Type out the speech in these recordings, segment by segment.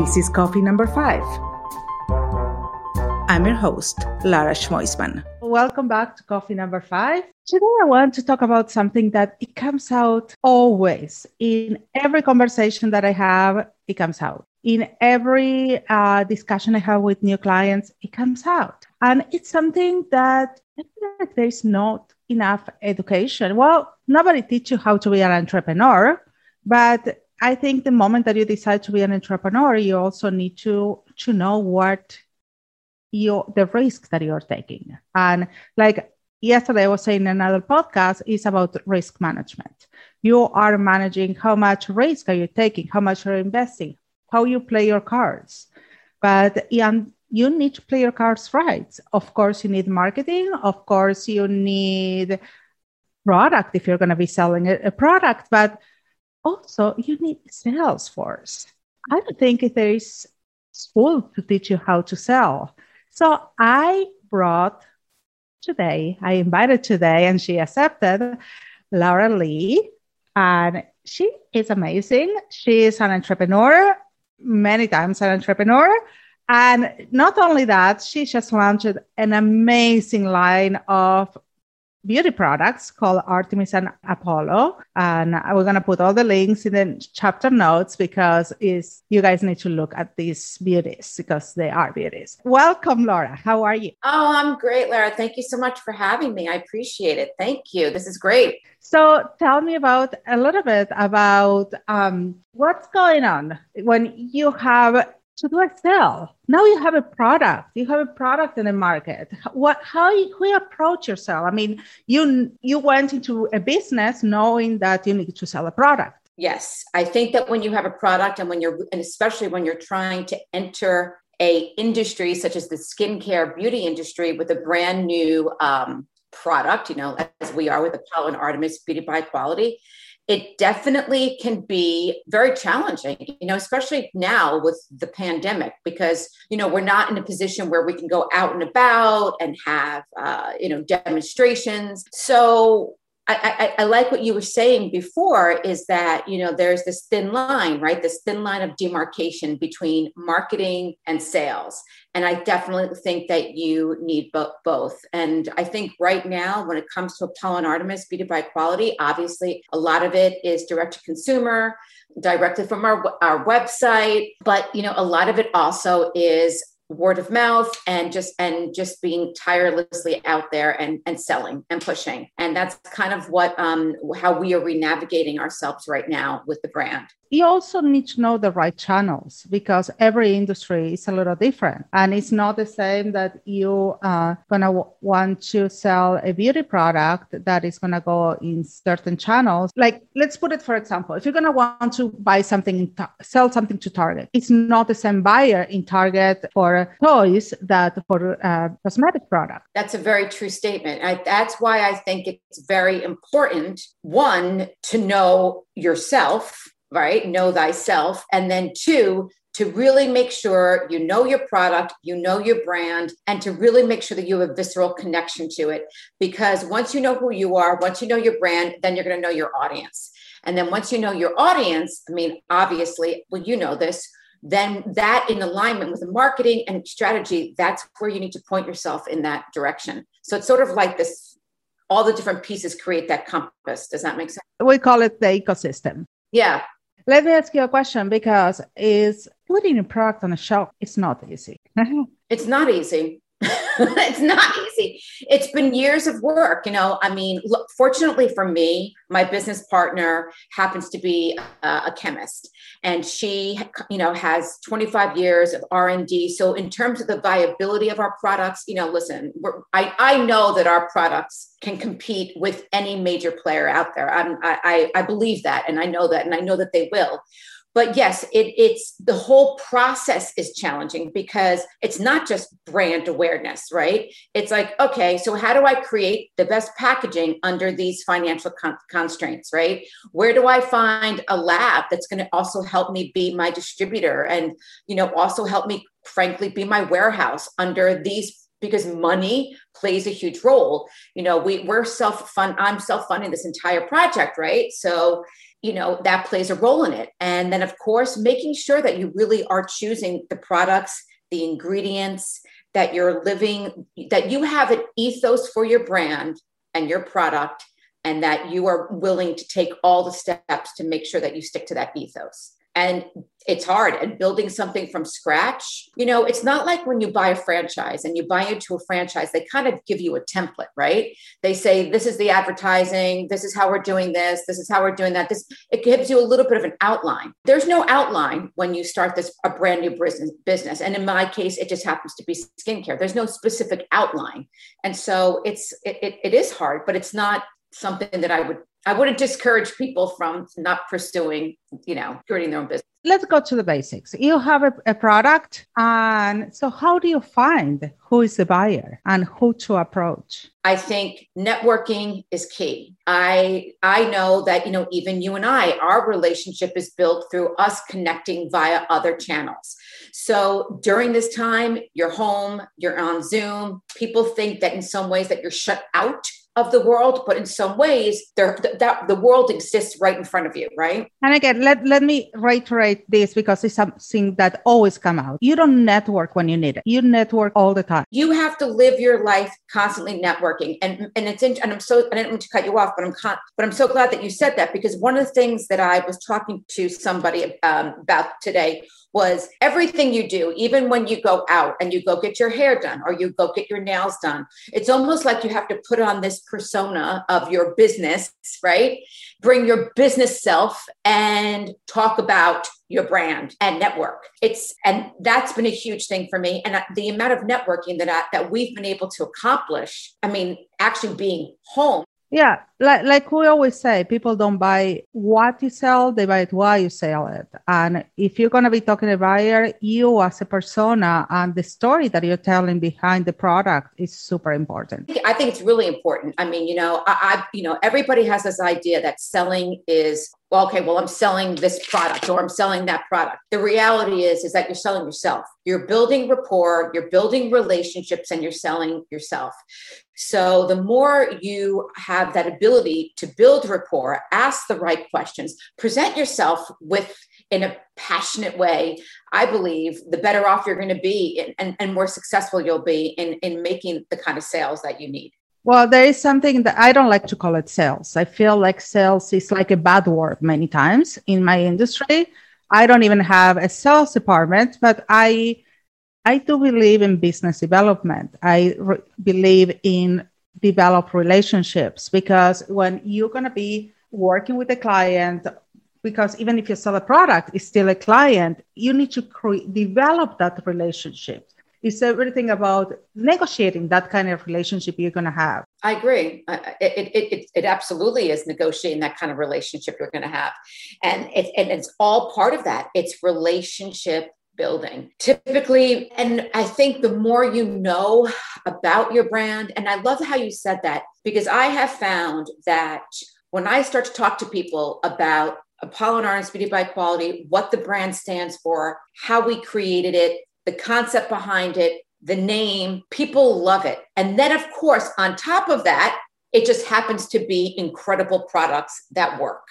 This is coffee number five. I'm your host, Lara Schmoisman. Welcome back to coffee number five. Today, I want to talk about something that it comes out always in every conversation that I have. It comes out in every uh, discussion I have with new clients. It comes out, and it's something that I feel like there's not enough education. Well, nobody teach you how to be an entrepreneur, but I think the moment that you decide to be an entrepreneur, you also need to to know what the risks that you're taking. And like yesterday I was saying in another podcast, is about risk management. You are managing how much risk are you taking, how much are you investing, how you play your cards. But and you need to play your cards right. Of course, you need marketing. Of course, you need product if you're going to be selling a product, but also you need sales force. I don't think there is school to teach you how to sell. So I brought today, I invited today, and she accepted Laura Lee. And she is amazing. She is an entrepreneur, many times an entrepreneur. And not only that, she just launched an amazing line of beauty products called Artemis and Apollo. And we're going to put all the links in the chapter notes because is you guys need to look at these beauties because they are beauties. Welcome, Laura. How are you? Oh, I'm great, Laura. Thank you so much for having me. I appreciate it. Thank you. This is great. So tell me about a little bit about um, what's going on when you have to do a sell. Now you have a product. You have a product in the market. What? How you, you approach yourself? I mean, you you went into a business knowing that you need to sell a product. Yes, I think that when you have a product, and when you're, and especially when you're trying to enter a industry such as the skincare beauty industry with a brand new um, product, you know, as we are with Apollo and Artemis Beauty by Quality, it definitely can be very challenging, you know, especially now with the pandemic, because, you know, we're not in a position where we can go out and about and have, uh, you know, demonstrations. So I, I, I, like what you were saying before is that you know there's this thin line right? This thin line of demarcation between marketing and sales. And i definitely think that you need bo- both. And i think right now when it comes to apollo and artemis beauty by quality obviously a lot of it is direct to consumer directly from our, our website. But you know a lot of it also is word of mouth and just and just being tirelessly out there and and selling and pushing. And that's kind of what um how we are renavigating ourselves right now with the brand you also need to know the right channels because every industry is a little different. And it's not the same that you are going to w- want to sell a beauty product that is going to go in certain channels. Like let's put it for example if you're going to want to buy something ta- sell something to target it's not the same buyer in target for toys that for uh, cosmetic product. That's a very true statement. I, that's why i think it's very important one to know yourself right? Know thyself. And then two, to really make sure you know your product, you know your brand, and to really make sure that you have a visceral connection to it. Because once you know who you are, once you know your brand, then you're going to know your audience. And then once you know your audience, I mean, obviously, well, you know this, then that in alignment with the marketing and strategy, that's where you need to point yourself in that direction. So it's sort of like this all the different pieces create that compass. Does that make sense? We call it the ecosystem. Yeah, let me ask you a question because is putting a product on a shelf it's not easy. it's not easy. it's not easy. It's been years of work. You know, I mean, look, fortunately for me, my business partner happens to be a, a chemist and she, you know, has 25 years of R&D. So in terms of the viability of our products, you know, listen, I, I know that our products can compete with any major player out there. I'm, I, I believe that. And I know that, and I know that they will but yes it, it's the whole process is challenging because it's not just brand awareness right it's like okay so how do i create the best packaging under these financial con- constraints right where do i find a lab that's going to also help me be my distributor and you know also help me frankly be my warehouse under these because money plays a huge role. You know, we, we're self fund, I'm self funding this entire project, right? So, you know, that plays a role in it. And then, of course, making sure that you really are choosing the products, the ingredients, that you're living, that you have an ethos for your brand and your product, and that you are willing to take all the steps to make sure that you stick to that ethos and it's hard and building something from scratch you know it's not like when you buy a franchise and you buy into a franchise they kind of give you a template right? They say this is the advertising this is how we're doing this this is how we're doing that. This it gives you a little bit of an outline. There's no outline when you start this a brand new business business and in my case it just happens to be skincare. There's no specific outline. And so it's it, it, it is hard but it's not something that i would I wouldn't discourage people from not pursuing, you know, creating their own business. Let's go to the basics. You have a, a, product, and so how do you find who is the buyer and who to approach? I think networking is key. I I know that you know even you and I, our relationship is built through us connecting via other channels. So during this time, you're home, you're on Zoom. People think that in some ways that you're shut out of the world, but in some ways, there that the world exists right in front of you, right? And again, let, let me reiterate this because it's something that always come out. You don't network when you need it. You network all the time. You have to live your life constantly networking, and and it's in, and I'm so I didn't mean to cut you off, but I'm con- but I'm so glad that you said that because one of the things that I was talking to somebody um, about today was everything you do, even when you go out and you go get your hair done or you go get your nails done, it's almost like you have to put on this persona of your business, right? Bring your business self and talk about your brand and network. It's and that's been a huge thing for me. And the amount of networking that I, that we've been able to accomplish. I mean, actually being home yeah, like like we always say, people don't buy what you sell; they buy it why you sell it. And if you're going to be talking to a buyer, you as a persona and the story that you're telling behind the product is super important. I think it's really important. I mean, you know, I, I you know, everybody has this idea that selling is well, okay, well, I'm selling this product or I'm selling that product. The reality is, is that you're selling yourself. You're building rapport, you're building relationships, and you're selling yourself. So the more you have that ability to build rapport, ask the right questions, present yourself with in a passionate way, I believe the better off you're going to be and, and more successful you'll be in, in making the kind of sales that you need. Well, there is something that I don't like to call it sales. I feel like sales is like a bad word many times in my industry. I don't even have a sales department, but I I do believe in business development. I re- believe in develop relationships because when you're going to be working with a client because even if you sell a product it's still a client you need to cre- develop that relationship it's everything about negotiating that kind of relationship you're going to have. I agree. It, it, it, it, absolutely is negotiating that kind of relationship you're going to have. And, it, and it's all part of that. It's relationship building. Typically, and I think the more you know about your brand, and I love how you said that because I have found that when I start to talk to people about Apollo and Artemis Beauty by Quality, what the brand stands for, how we created it, the concept behind it, the name, people love it. And then, of course, on top of that, it just happens to be incredible products that work.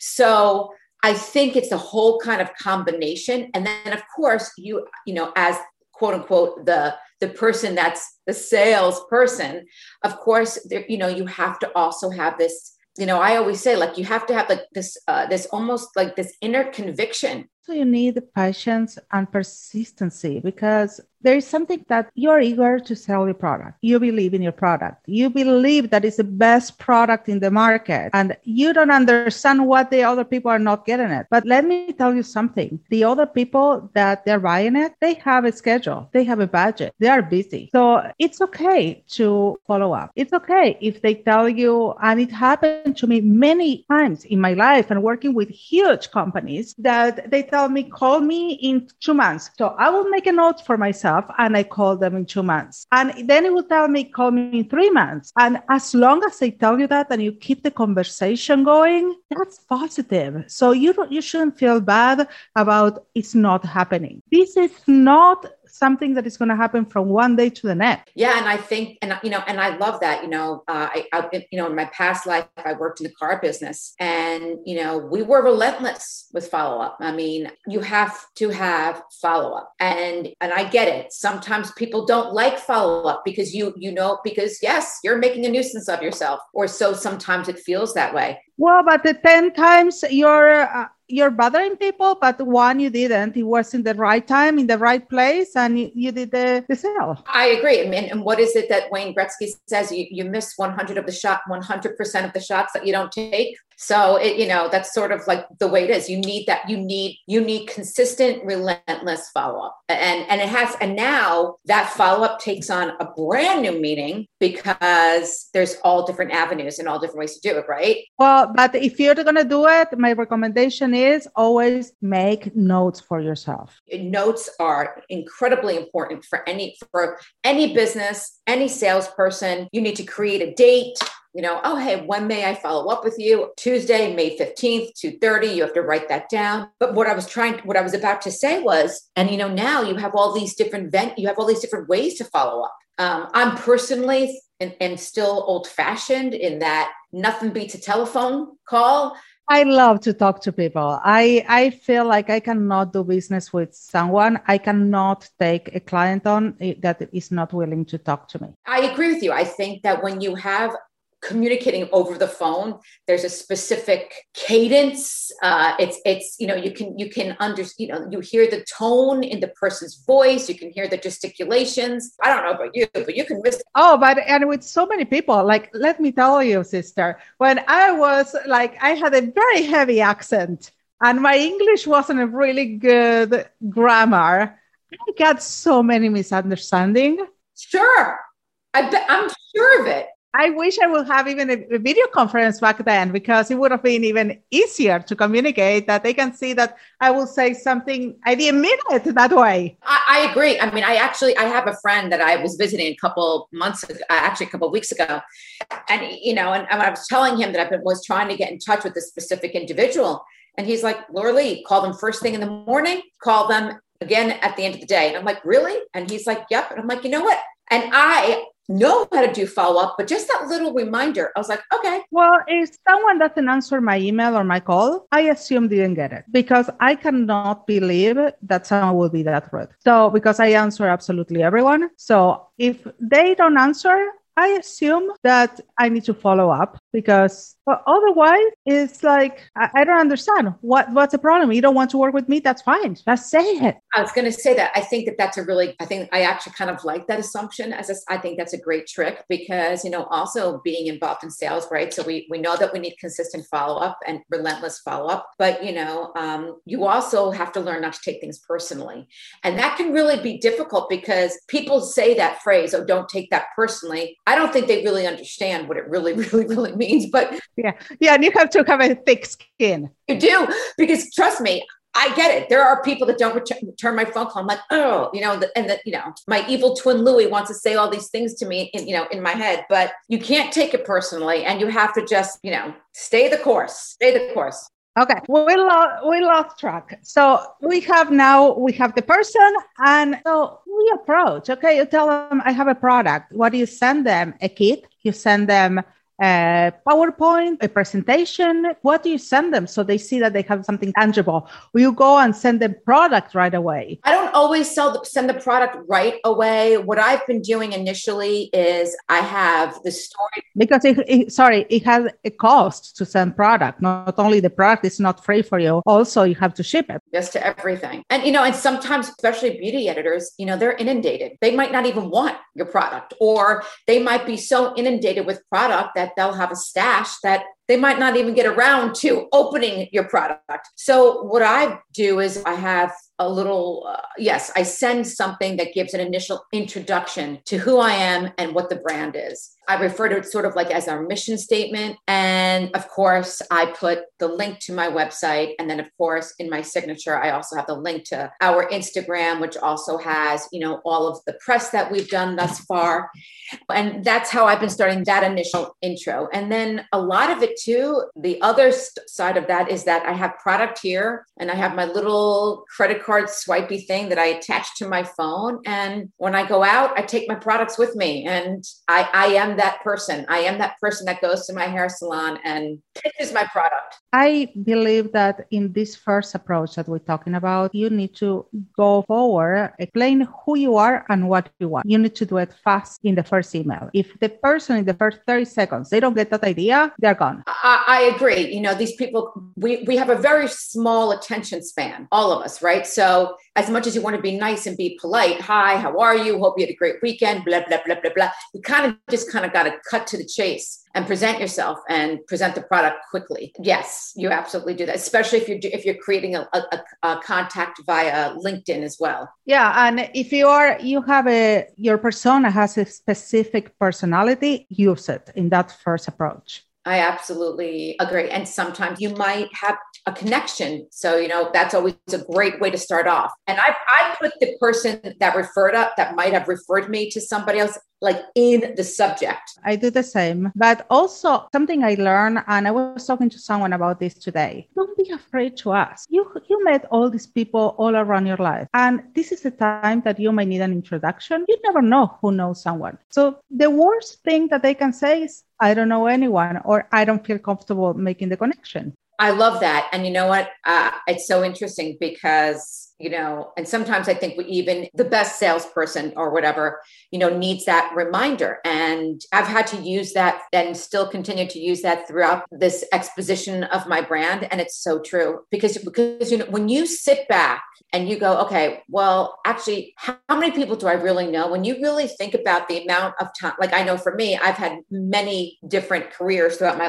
So I think it's a whole kind of combination. And then, of course, you, you know, as quote unquote, the the person that's the salesperson, of course, there, you know, you have to also have this you know i always say like you have to have like this uh, this almost like this inner conviction so you need the patience and persistency because there is something that you're eager to sell your product. You believe in your product. You believe that it's the best product in the market and you don't understand what the other people are not getting it. But let me tell you something. The other people that they're buying it, they have a schedule. They have a budget. They are busy. So it's okay to follow up. It's okay if they tell you, and it happened to me many times in my life and working with huge companies that they tell me, call me in two months. So I will make a note for myself and I call them in two months. And then it will tell me, call me in three months. And as long as they tell you that and you keep the conversation going, that's positive. So you you shouldn't feel bad about it's not happening. This is not something that is going to happen from one day to the next. Yeah, and I think, and you know, and I love that. You know, uh, I, I, you know, in my past life, I worked in the car business, and you know, we were relentless with follow up. I mean, you have to have follow up, and and I get it. Sometimes people don't like follow up because you you know because yes, you're making a nuisance of yourself, or so sometimes it feels that way. Well, but the 10 times you're uh, you're bothering people, but one you didn't. It was in the right time, in the right place, and you, you did the, the sale. I agree. I mean, and what is it that Wayne Gretzky says? You, you miss 100 of the shot, 100% of the shots that you don't take. So it, you know, that's sort of like the way it is. You need that. You need you need consistent, relentless follow up, and and it has. And now that follow up takes on a brand new meaning because there's all different avenues and all different ways to do it, right? Well, but if you're going to do it, my recommendation is always make notes for yourself. Notes are incredibly important for any for any business, any salesperson. You need to create a date you know, oh, hey, when may I follow up with you? Tuesday, May 15th, 2.30, you have to write that down. But what I was trying, what I was about to say was, and you know, now you have all these different vent, you have all these different ways to follow up. Um, I'm personally and, and still old fashioned in that nothing beats a telephone call. I love to talk to people. I, I feel like I cannot do business with someone. I cannot take a client on that is not willing to talk to me. I agree with you. I think that when you have communicating over the phone there's a specific cadence uh, it's it's you know you can you can under you know you hear the tone in the person's voice you can hear the gesticulations. I don't know about you but you can miss oh but and with so many people like let me tell you sister when i was like i had a very heavy accent and my english wasn't a really good grammar i got so many misunderstandings sure. I I'm sure of it. I wish I would have even a, video conference back then because it would have been even easier to communicate that they can see that I will say something I didn't mean it that way. I, I agree. I mean, I actually I have a friend that I was visiting a couple months ago, uh, actually a couple weeks ago, and you know, and, and I was telling him that I was trying to get in touch with this specific individual, and he's like, Laura Lee, call them first thing in the morning, call them again at the end of the day, and I'm like, really? And he's like, yep, and I'm like, you know what? And I know how to do follow up, but just that little reminder, I was like, okay. Well, if someone doesn't answer my email or my call, I assume didn't get it because I cannot believe that someone will be that rude. So, because I answer absolutely everyone. So, if they don't answer, I assume that I need to follow up because otherwise it's like I, I, don't understand what what's the problem. You don't want to work with me? That's fine. Just say it. I was going to say that. I think that that's a really. I think I actually kind of like that assumption. As a, I think that's a great trick because you know also being involved in sales, right? So we we know that we need consistent follow up and relentless follow up, but you know um, you also have to learn not to take things personally, and that can really be difficult because people say that phrase, "Oh, don't take that personally." I don't think they really understand what it really, really, really means. But yeah, yeah, and you have to have a thick skin. You do because trust me, I get it. There are people that don't return, my phone call. I'm like, oh, you know, and that, you know, my evil twin Louie wants to say all these things to me, in, you know, in my head. But you can't take it personally, and you have to just, you know, stay the course. Stay the course. Okay, we lost we lost track. So we have now we have the person, and so we approach. Okay, you tell them I have a product. What do you send them? A kit. You send them a PowerPoint, a presentation? What do you send them so they see that they have something tangible? Will you go and send them product right away? I don't always sell the, send the product right away. What I've been doing initially is I have the story because it, it, sorry, it has a cost to send product. Not only the product is not free for you, also you have to ship it. Yes, to everything. And you know, and sometimes, especially beauty editors, you know, they're inundated. They might not even want your product, or they might be so inundated with product that they'll have a stash that they might not even get around to opening your product. So, what I do is I have a little, uh, yes, I send something that gives an initial introduction to who I am and what the brand is. I refer to it sort of like as our mission statement. And of course, I put the link to my website. And then, of course, in my signature, I also have the link to our Instagram, which also has, you know, all of the press that we've done thus far. And that's how I've been starting that initial intro. And then a lot of it too, the other side of that is that I have product here and I have my little credit card swipey thing that I attach to my phone. And when I go out, I take my products with me. And I, I am that person. I am that person that goes to my hair salon and pitches my product. I believe that in this first approach that we're talking about, you need to go forward, explain who you are and what you want. You need to do it fast in the first email. If the person in the first 30 seconds, they don't get that idea, they're gone. I, I agree. You know, these people, we, we have a very small attention span, all of us, right? So as much as you want to be nice and be polite, hi, how are you? Hope you had a great weekend, blah, blah, blah, blah, blah. You kind of just kind of got to cut to the chase and present yourself and present the product quickly. Yes, you absolutely do that, especially if you're if you're creating a, a, a, contact via LinkedIn as well. Yeah, and if you are you have a your persona has a specific personality, use it in that first approach. I absolutely agree. And sometimes you might have a connection. So, you know, that's always a great way to start off. And I, I put the person that referred up that might have referred me to somebody else like in the subject. I do the same. But also something I learned, and I was talking to someone about this today. Don't be afraid to ask. You you met all these people all around your life. And this is the time that you might need an introduction. You never know who knows someone. So the worst thing that they can say is, I don't know anyone, or I don't feel comfortable making the connection. I love that. And you know what? Uh, it's so interesting because you know and sometimes i think we even the best salesperson or whatever you know needs that reminder. And i've had to use that and still continue to use that throughout this exposition of my brand. And it's so true because because you know when you sit back and you go okay well actually how many people do i really know? When you really think about the amount of time like i know for me i've had many different careers throughout my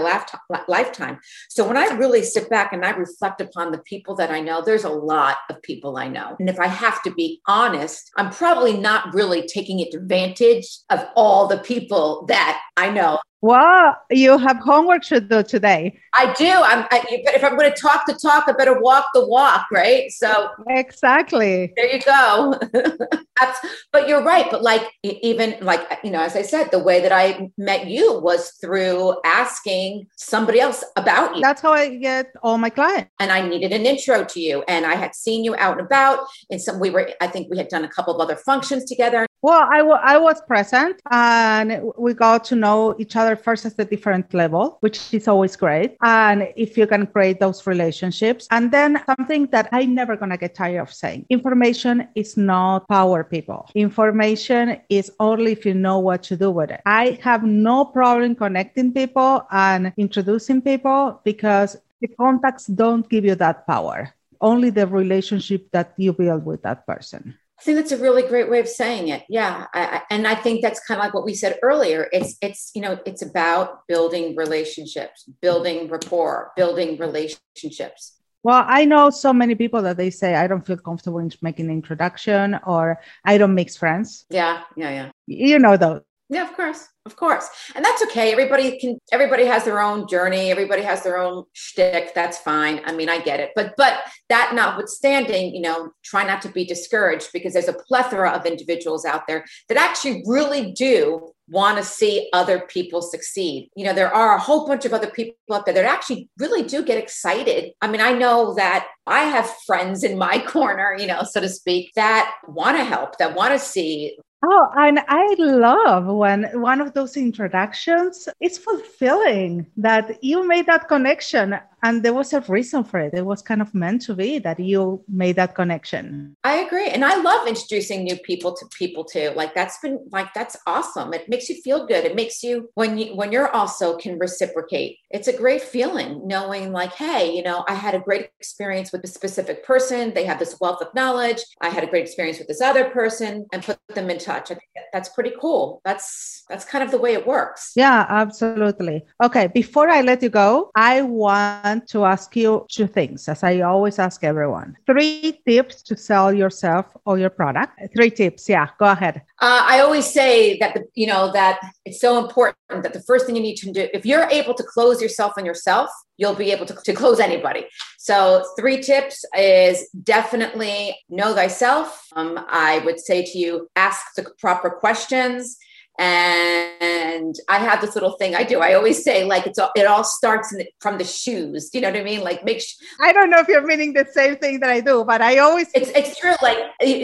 lifetime. So when i really sit back and i reflect upon the people that i know there's a lot of people I know. And if I have to be honest, I'm probably not really taking advantage of all the people that I know. Well, you have homework to do today. I do. I'm. I, if I'm going to talk the talk, I better walk the walk, right? So exactly. There you go. but you're right. But like even like you know, as I said, the way that I met you was through asking somebody else about you. That's how I get all my clients. And I needed an intro to you, and I had seen you out and about. And some we were. I think we had done a couple of other functions together. Well, I, w- I was present and we got to know each other first at a different level, which is always great. And if you can create those relationships, and then something that I'm never gonna get tired of saying information is not power, people. Information is only if you know what to do with it. I have no problem connecting people and introducing people because the contacts don't give you that power, only the relationship that you build with that person. I think that's a really great way of saying it. Yeah, I, and I think that's kind of like what we said earlier. It's it's you know it's about building relationships, building rapport, building relationships. Well, I know so many people that they say I don't feel comfortable in making an introduction or I don't make friends. Yeah, yeah, yeah. You know those. Yeah, of course, of course, and that's okay. Everybody can. Everybody has their own journey. Everybody has their own shtick. That's fine. I mean, I get it. But but that notwithstanding, you know, try not to be discouraged because there's a plethora of individuals out there that actually really do want to see other people succeed. You know, there are a whole bunch of other people out there that actually really do get excited. I mean, I know that I have friends in my corner, you know, so to speak, that want to help, that want to see Oh, and I love when one of those introductions, it's fulfilling that you made that connection and there was a reason for it. It was kind of meant to be that you made that connection. I agree. And I love introducing new people to people too. Like that's been like that's awesome. It makes you feel good. It makes you when you when you're also can reciprocate. It's a great feeling knowing like, hey, you know, I had a great experience with a specific person. They have this wealth of knowledge. I had a great experience with this other person and put them in I think that's pretty cool. That's that's kind of the way it works. Yeah, absolutely. Okay, before I let you go, I want to ask you two things, as I always ask everyone. Three tips to sell yourself or your product. Three tips. Yeah, go ahead. Uh, I always say that the, you know that it's so important that the first thing you need to do, if you're able to close yourself on yourself, you'll be able to, to close anybody. So, three tips is definitely know thyself. Um, I would say to you, ask the proper questions and I have this little thing I do. I always say like it's all, it all starts the, from the shoes. Do you know what I mean? Like make. Sh- I don't know if you're meaning the same thing that I do, but I always. It's it's true. Like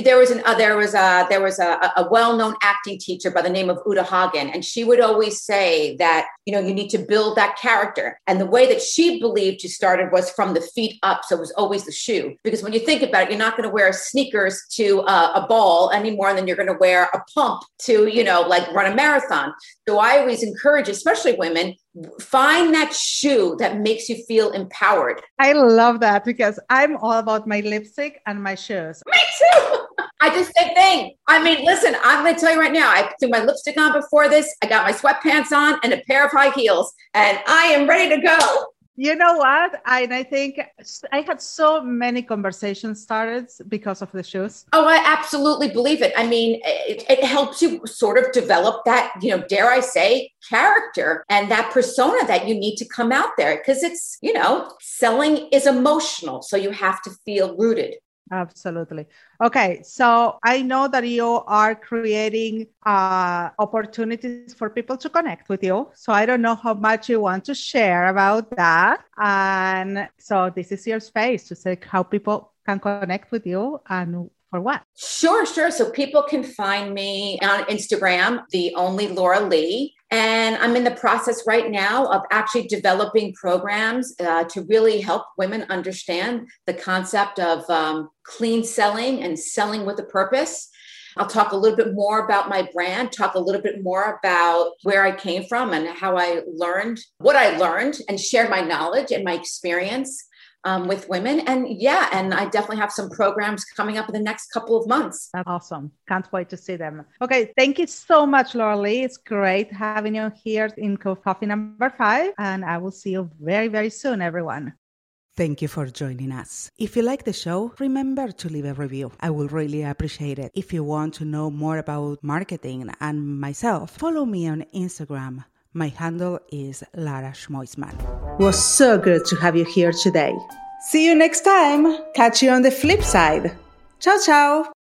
there was an uh, there was a there was a, a well known acting teacher by the name of Uta Hagen, and she would always say that you know you need to build that character, and the way that she believed you started was from the feet up, so it was always the shoe. Because when you think about it, you're not going to wear sneakers to uh, a ball anymore than you're going to wear a pump to you know like run a marathon. So I always encourage, especially women, find that shoe that makes you feel empowered. I love that because I'm all about my lipstick and my shoes. Me too. I just same thing. I mean, listen, I'm going to tell you right now. I threw my lipstick on before this. I got my sweatpants on and a pair of high heels, and I am ready to go. You know what? I, and I think I had so many conversations started because of the shoes. Oh, I absolutely believe it. I mean, it, it helps you sort of develop that, you know, dare I say, character and that persona that you need to come out there because it's, you know, selling is emotional. So you have to feel rooted. Absolutely. Okay, so I know that you are creating uh, opportunities for people to connect with you. So I don't know how much you want to share about that. And so this is your space to say how people can connect with you and for what? Sure, sure. So people can find me on Instagram, the only Laura Lee. And I'm in the process right now of actually developing programs uh, to really help women understand the concept of um, clean selling and selling with a purpose. I'll talk a little bit more about my brand, talk a little bit more about where I came from and how I learned what I learned, and share my knowledge and my experience um, with women. And yeah, and I definitely have some programs coming up in the next couple of months. That's awesome. Can't wait to see them. Okay. Thank you so much, Laura Lee. It's great having you here in coffee number five. And I will see you very, very soon, everyone. Thank you for joining us. If you like the show, remember to leave a review. I will really appreciate it. If you want to know more about marketing and myself, follow me on Instagram my handle is Lara Schmoisman. Was so good to have you here today. See you next time. Catch you on the flip side. Ciao, ciao.